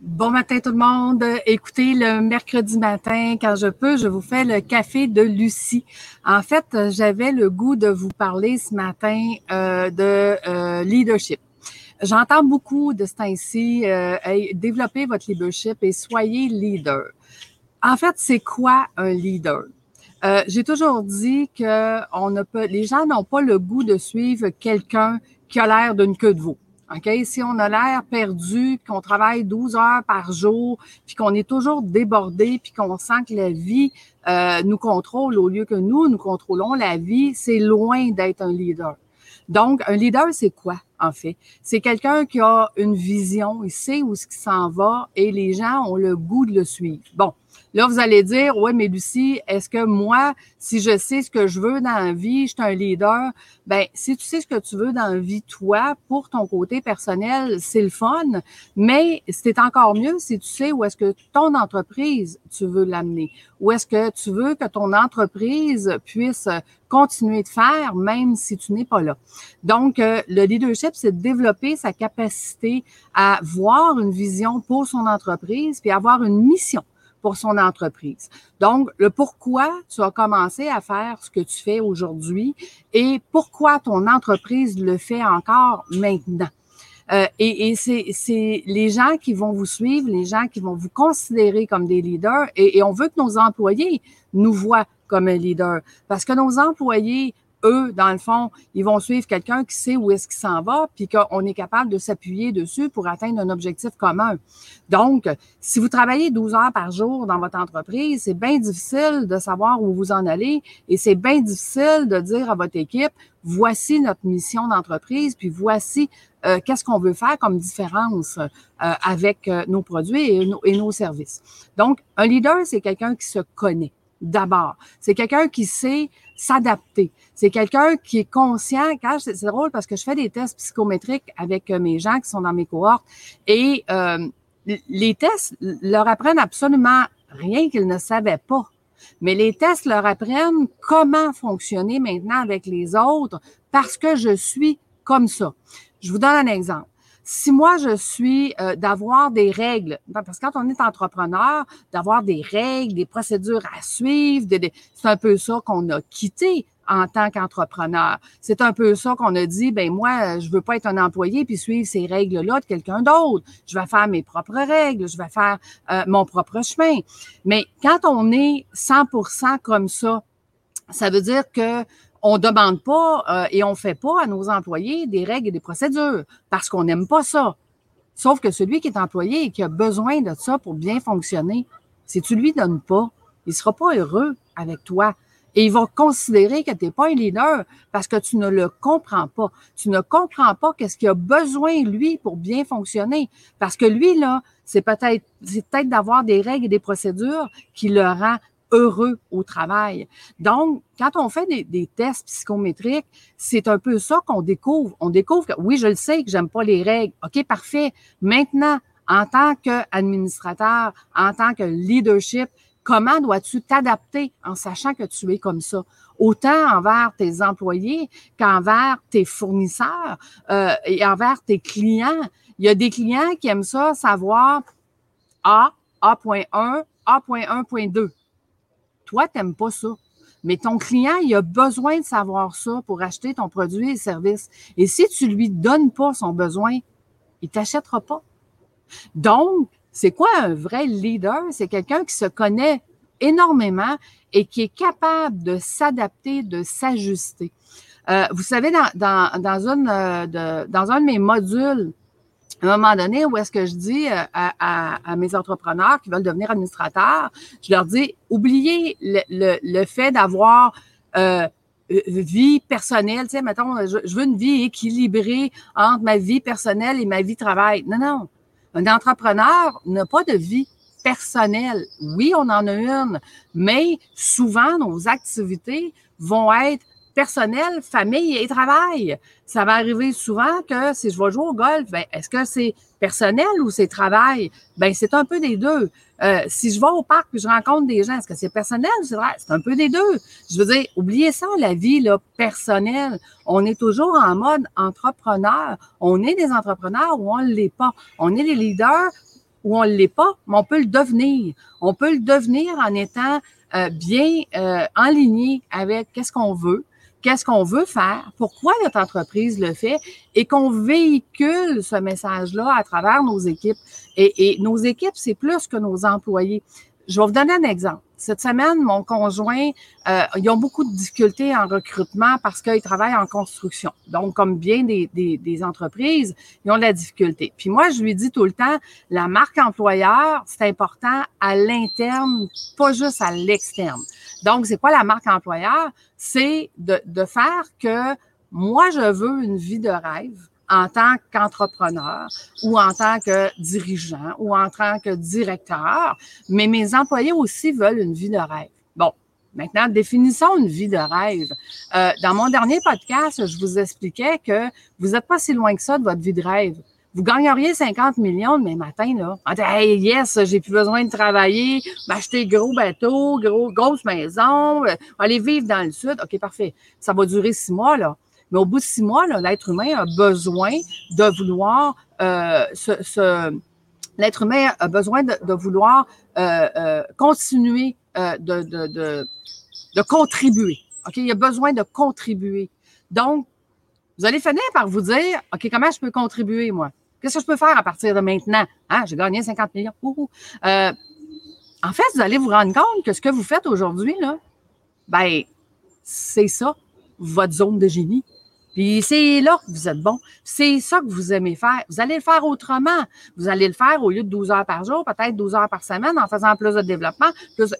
Bon matin tout le monde. Écoutez, le mercredi matin, quand je peux, je vous fais le café de Lucie. En fait, j'avais le goût de vous parler ce matin euh, de euh, leadership. J'entends beaucoup de ce temps-ci, euh, développer votre leadership et soyez leader. En fait, c'est quoi un leader? Euh, J'ai toujours dit que on ne peut, les gens n'ont pas le goût de suivre quelqu'un qui a l'air d'une queue de veau. OK? Si on a l'air perdu, qu'on travaille 12 heures par jour, puis qu'on est toujours débordé, puis qu'on sent que la vie euh, nous contrôle au lieu que nous, nous contrôlons la vie, c'est loin d'être un leader. Donc, un leader, c'est quoi, en fait? C'est quelqu'un qui a une vision, il sait où ce qui s'en va et les gens ont le goût de le suivre. Bon, Là, vous allez dire, ouais, mais Lucie, est-ce que moi, si je sais ce que je veux dans la vie, je suis un leader, ben, si tu sais ce que tu veux dans la vie, toi, pour ton côté personnel, c'est le fun, mais c'est encore mieux si tu sais où est-ce que ton entreprise, tu veux l'amener, où est-ce que tu veux que ton entreprise puisse continuer de faire, même si tu n'es pas là. Donc, euh, le leadership, c'est de développer sa capacité à voir une vision pour son entreprise, puis avoir une mission pour son entreprise. Donc, le pourquoi tu as commencé à faire ce que tu fais aujourd'hui et pourquoi ton entreprise le fait encore maintenant. Euh, et, et c'est les gens qui vont vous suivre, les gens qui vont vous considérer comme des leaders, et, et on veut que nos employés nous voient comme un leader. Parce que nos employés eux, dans le fond, ils vont suivre quelqu'un qui sait où est-ce qu'il s'en va, puis qu'on est capable de s'appuyer dessus pour atteindre un objectif commun. Donc, si vous travaillez 12 heures par jour dans votre entreprise, c'est bien difficile de savoir où vous en allez et c'est bien difficile de dire à votre équipe, voici notre mission d'entreprise, puis voici euh, qu'est-ce qu'on veut faire comme différence euh, avec euh, nos produits et et nos services. Donc, un leader, c'est quelqu'un qui se connaît d'abord. C'est quelqu'un qui sait s'adapter. C'est quelqu'un qui est conscient. C'est drôle parce que je fais des tests psychométriques avec euh, mes gens qui sont dans mes cohortes et euh, les tests leur apprennent absolument rien qu'ils ne savaient pas. Mais les tests leur apprennent comment fonctionner maintenant avec les autres parce que je suis comme ça. Je vous donne un exemple si moi je suis euh, d'avoir des règles, parce que quand on est entrepreneur, d'avoir des règles, des procédures à suivre, c'est un peu ça qu'on a quitté en tant qu'entrepreneur. C'est un peu ça qu'on a dit, ben moi, je veux pas être un employé puis suivre ces règles-là de quelqu'un d'autre. Je vais faire mes propres règles, je vais faire euh, mon propre chemin. Mais quand on est 100% comme ça, ça veut dire que on demande pas euh, et on fait pas à nos employés des règles et des procédures parce qu'on n'aime pas ça. Sauf que celui qui est employé et qui a besoin de ça pour bien fonctionner, si tu lui donnes pas, il sera pas heureux avec toi. Et il va considérer que tu n'es pas un leader parce que tu ne le comprends pas. Tu ne comprends pas qu'est-ce qu'il a besoin, lui, pour bien fonctionner. Parce que lui, là, c'est peut-être, c'est peut-être d'avoir des règles et des procédures qui le rend heureux au travail. Donc, quand on fait des, tests psychométriques, c'est un peu ça qu'on découvre. On découvre que oui, je le sais que j'aime pas les règles. OK, parfait. Maintenant, en tant qu'administrateur, en tant que leadership, comment dois-tu t'adapter en sachant que tu es comme ça? Autant envers tes employés qu'envers tes fournisseurs euh, et envers tes clients. Il y a des clients qui aiment ça, savoir A, A.1, A.1.2. Toi, tu n'aimes pas ça. Mais ton client, il a besoin de savoir ça pour acheter ton produit et service. Et si tu lui donnes pas son besoin, il t'achètera pas. Donc, c'est quoi un vrai leader? C'est quelqu'un qui se connaît énormément et qui est capable de s'adapter, de s'ajuster. Euh, vous savez, dans, dans, dans, une, euh, dans un de mes modules à un moment donné où est-ce que je dis euh, à, mes entrepreneurs qui veulent devenir administrateurs, je leur dis, oubliez le, fait d'avoir euh, euh, vie personnelle, tu sais, mettons, je, veux une vie équilibrée entre ma vie personnelle et ma vie travail. Non, non. Un entrepreneur n'a pas de vie personnelle. Oui, on en a une, mais souvent, nos activités vont être personnel, famille et travail. Ça va arriver souvent que si je vais jouer au golf, ben, est-ce que c'est personnel ou c'est travail? Ben, c'est un peu des deux. Euh, si je vais au parc et je rencontre des gens, est-ce que c'est personnel ou c'est vrai? C'est un peu des deux. Je veux dire, oubliez ça, la vie là, personnelle. On est toujours en mode entrepreneur. On est des entrepreneurs ou on ne l'est pas. On est des leaders ou on ne l'est pas, mais on peut le devenir. On peut le devenir en étant euh, bien euh, en avec qu'est-ce qu'on veut, qu'est-ce qu'on veut faire, pourquoi notre entreprise le fait et qu'on véhicule ce message-là à travers nos équipes. Et, nos équipes, c'est plus que nos employés. Je vais vous donner un exemple. Cette semaine, mon conjoint, euh, ils ont beaucoup de difficultés en recrutement parce qu'ils travaillent en construction. Donc, comme bien des, des, des, entreprises, ils ont de la difficulté. Puis moi, je lui dis tout le temps, la marque employeur, c'est important à l'interne, pas juste à l'externe. Donc, c'est quoi la marque employeur? C'est de, de faire que moi, je veux une vie de rêve en tant qu'entrepreneur ou en tant que dirigeant ou en tant que directeur, mais mes employés aussi veulent une vie de rêve. Bon, maintenant, définissons une vie de rêve. Euh, dans mon dernier podcast, je vous expliquais que vous n'êtes pas si loin que ça de votre vie de rêve. Vous gagneriez 50 millions demain matin, là. Hey, yes, j'ai plus besoin de travailler, m'acheter gros bateau, gros, grosse maison, euh, aller vivre dans le sud. OK, parfait. Ça va durer six mois, là. Mais au bout de six mois, l'être humain a besoin de vouloir euh, l'être humain a besoin de, vouloir euh, euh, continuer de, contribuer. Il a besoin de contribuer. Donc, vous allez finir par vous dire, OK, comment je peux contribuer, moi? Qu'est-ce que je peux faire à partir de maintenant? Hein? J'ai gagné 50 millions. en fait, vous allez vous rendre compte que ce que vous faites aujourd'hui, ben, c'est ça, votre zone de génie. Puis c'est là que vous êtes bon. C'est ça que vous aimez faire. Vous allez le faire autrement. Vous allez le faire au lieu de 12 heures par jour, peut-être 12 heures par semaine en faisant plus de développement.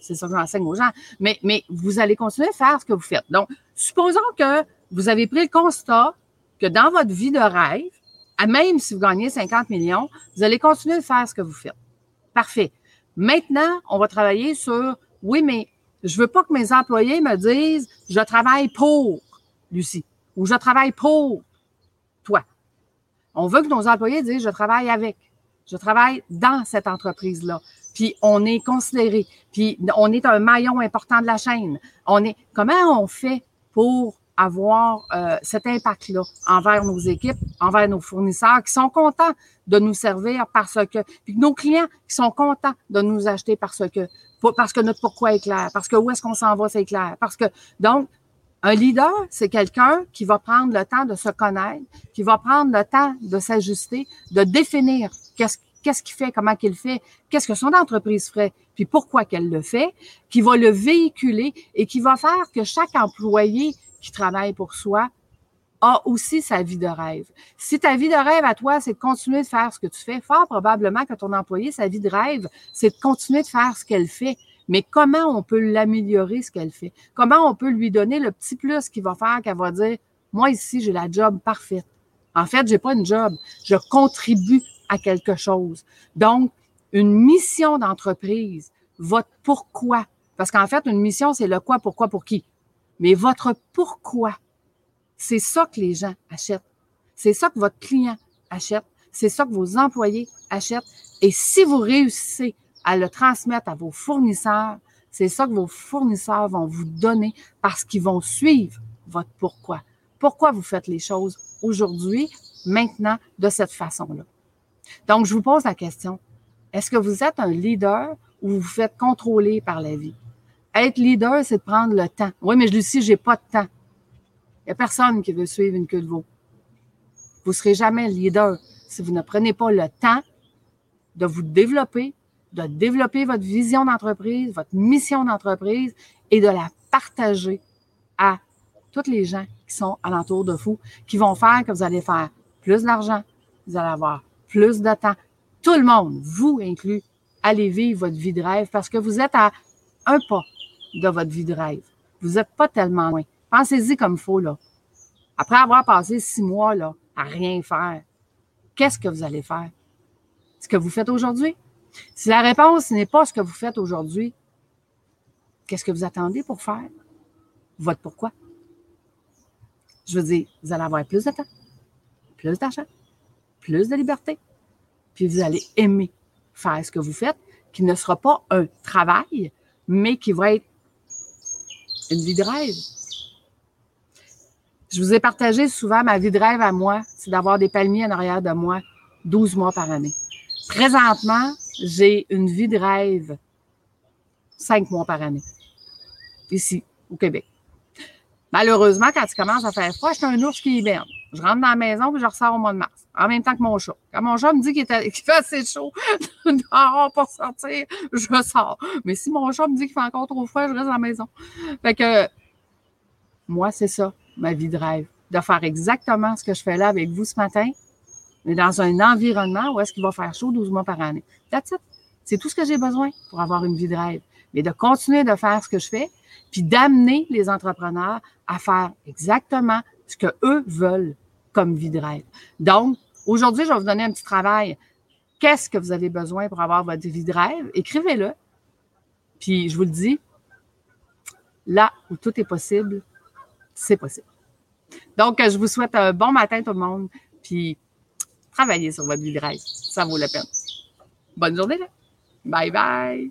c'est ça que j'enseigne aux gens. Mais, mais vous allez continuer à faire ce que vous faites. Donc, supposons que vous avez pris le constat que dans votre vie de rêve, même si vous gagnez 50 millions, vous allez continuer de faire ce que vous faites. Parfait. Maintenant, on va travailler sur, oui, mais je veux pas que mes employés me disent, je travaille pour Lucie ou je travaille pour toi. On veut que nos employés disent je travaille avec, je travaille dans cette entreprise-là. Puis on est considéré, puis on est un maillon important de la chaîne. On est comment on fait pour avoir euh, cet impact-là envers nos équipes, envers nos fournisseurs qui sont contents de nous servir parce que, puis nos clients qui sont contents de nous acheter parce que, parce que notre pourquoi est clair, parce que où est-ce qu'on s'en va, c'est clair, parce que, donc, un leader, c'est quelqu'un qui va prendre le temps de se connaître, qui va prendre le temps de s'ajuster, de définir qu'est-ce qu'est-ce qu'il fait, comment qu'il fait, qu'est-ce que son entreprise ferait, puis pourquoi qu'elle le fait, qui va le véhiculer et qui va faire que chaque employé qui travaille pour soi a aussi sa vie de rêve. Si ta vie de rêve à toi, c'est de continuer de faire ce que tu fais, fort probablement que ton employé, sa vie de rêve, c'est de continuer de faire ce qu'elle fait mais comment on peut l'améliorer, ce qu'elle fait? Comment on peut lui donner le petit plus qui va faire qu'elle va dire, moi ici, j'ai la job parfaite. En fait, j'ai pas une job, je contribue à quelque chose. Donc, une mission d'entreprise, votre pourquoi, parce qu'en fait, une mission, c'est le quoi, pourquoi, pour qui? Mais votre pourquoi, c'est ça que les gens achètent. C'est ça que votre client achète. C'est ça que vos employés achètent. Et si vous réussissez à le transmettre à vos fournisseurs. C'est ça que vos fournisseurs vont vous donner parce qu'ils vont suivre votre pourquoi. Pourquoi vous faites les choses aujourd'hui, maintenant, de cette façon-là? Donc, je vous pose la question. Est-ce que vous êtes un leader ou vous faites contrôler par la vie? Être leader, c'est de prendre le temps. Oui, mais je Lucie, j'ai pas de temps. Il n'y a personne qui veut suivre une queue de veau. Vous ne serez jamais leader si vous ne prenez pas le temps de vous développer, de développer votre vision d'entreprise, votre mission d'entreprise et de la partager à tous les gens qui sont alentour de vous, qui vont faire que vous allez faire plus d'argent, vous allez avoir plus de temps. Tout le monde, vous inclus, allez vivre votre vie de rêve parce que vous êtes à un pas de votre vie de rêve. Vous n'êtes pas tellement loin. Pensez-y comme il faut. Après avoir passé six mois, là, à rien faire, qu'est-ce que vous allez faire? Ce que vous faites aujourd'hui? Si la réponse n'est pas ce que vous faites aujourd'hui, qu'est-ce que vous attendez pour faire? Votre pourquoi? Je veux dire, vous allez avoir plus de temps, plus d'argent, plus de liberté, puis vous allez aimer faire ce que vous faites, qui ne sera pas un travail, mais qui va être une vie de rêve. Je vous ai partagé souvent ma vie de rêve à moi, c'est d'avoir des palmiers en arrière de moi 12 mois par année. Présentement, j'ai une vie de rêve cinq mois par année, ici, au Québec. Malheureusement, quand il commence à faire froid, je suis un ours qui hiberne. Je rentre dans la maison et je ressors au mois de mars, en même temps que mon chat. Quand mon chat me dit qu'il fait assez chaud dehors pour sortir, je sors. Mais si mon chat me dit qu'il fait encore trop froid, je reste dans la maison. Fait que, moi, c'est ça, ma vie de rêve. De faire exactement ce que je fais là avec vous ce matin, mais dans un environnement où est-ce qu'il va faire chaud 12 mois par année. That's it. C'est tout ce que j'ai besoin pour avoir une vie de rêve. Mais de continuer de faire ce que je fais, puis d'amener les entrepreneurs à faire exactement ce que eux veulent comme vie de rêve. Donc, aujourd'hui, je vais vous donner un petit travail. Qu'est-ce que vous avez besoin pour avoir votre vie de rêve? Écrivez-le. Puis, je vous le dis, là où tout est possible, c'est possible. Donc, je vous souhaite un bon matin tout le monde. Puis, travaillez sur votre vie de rêve. Ça vaut la peine. Bonne journée. Bye bye.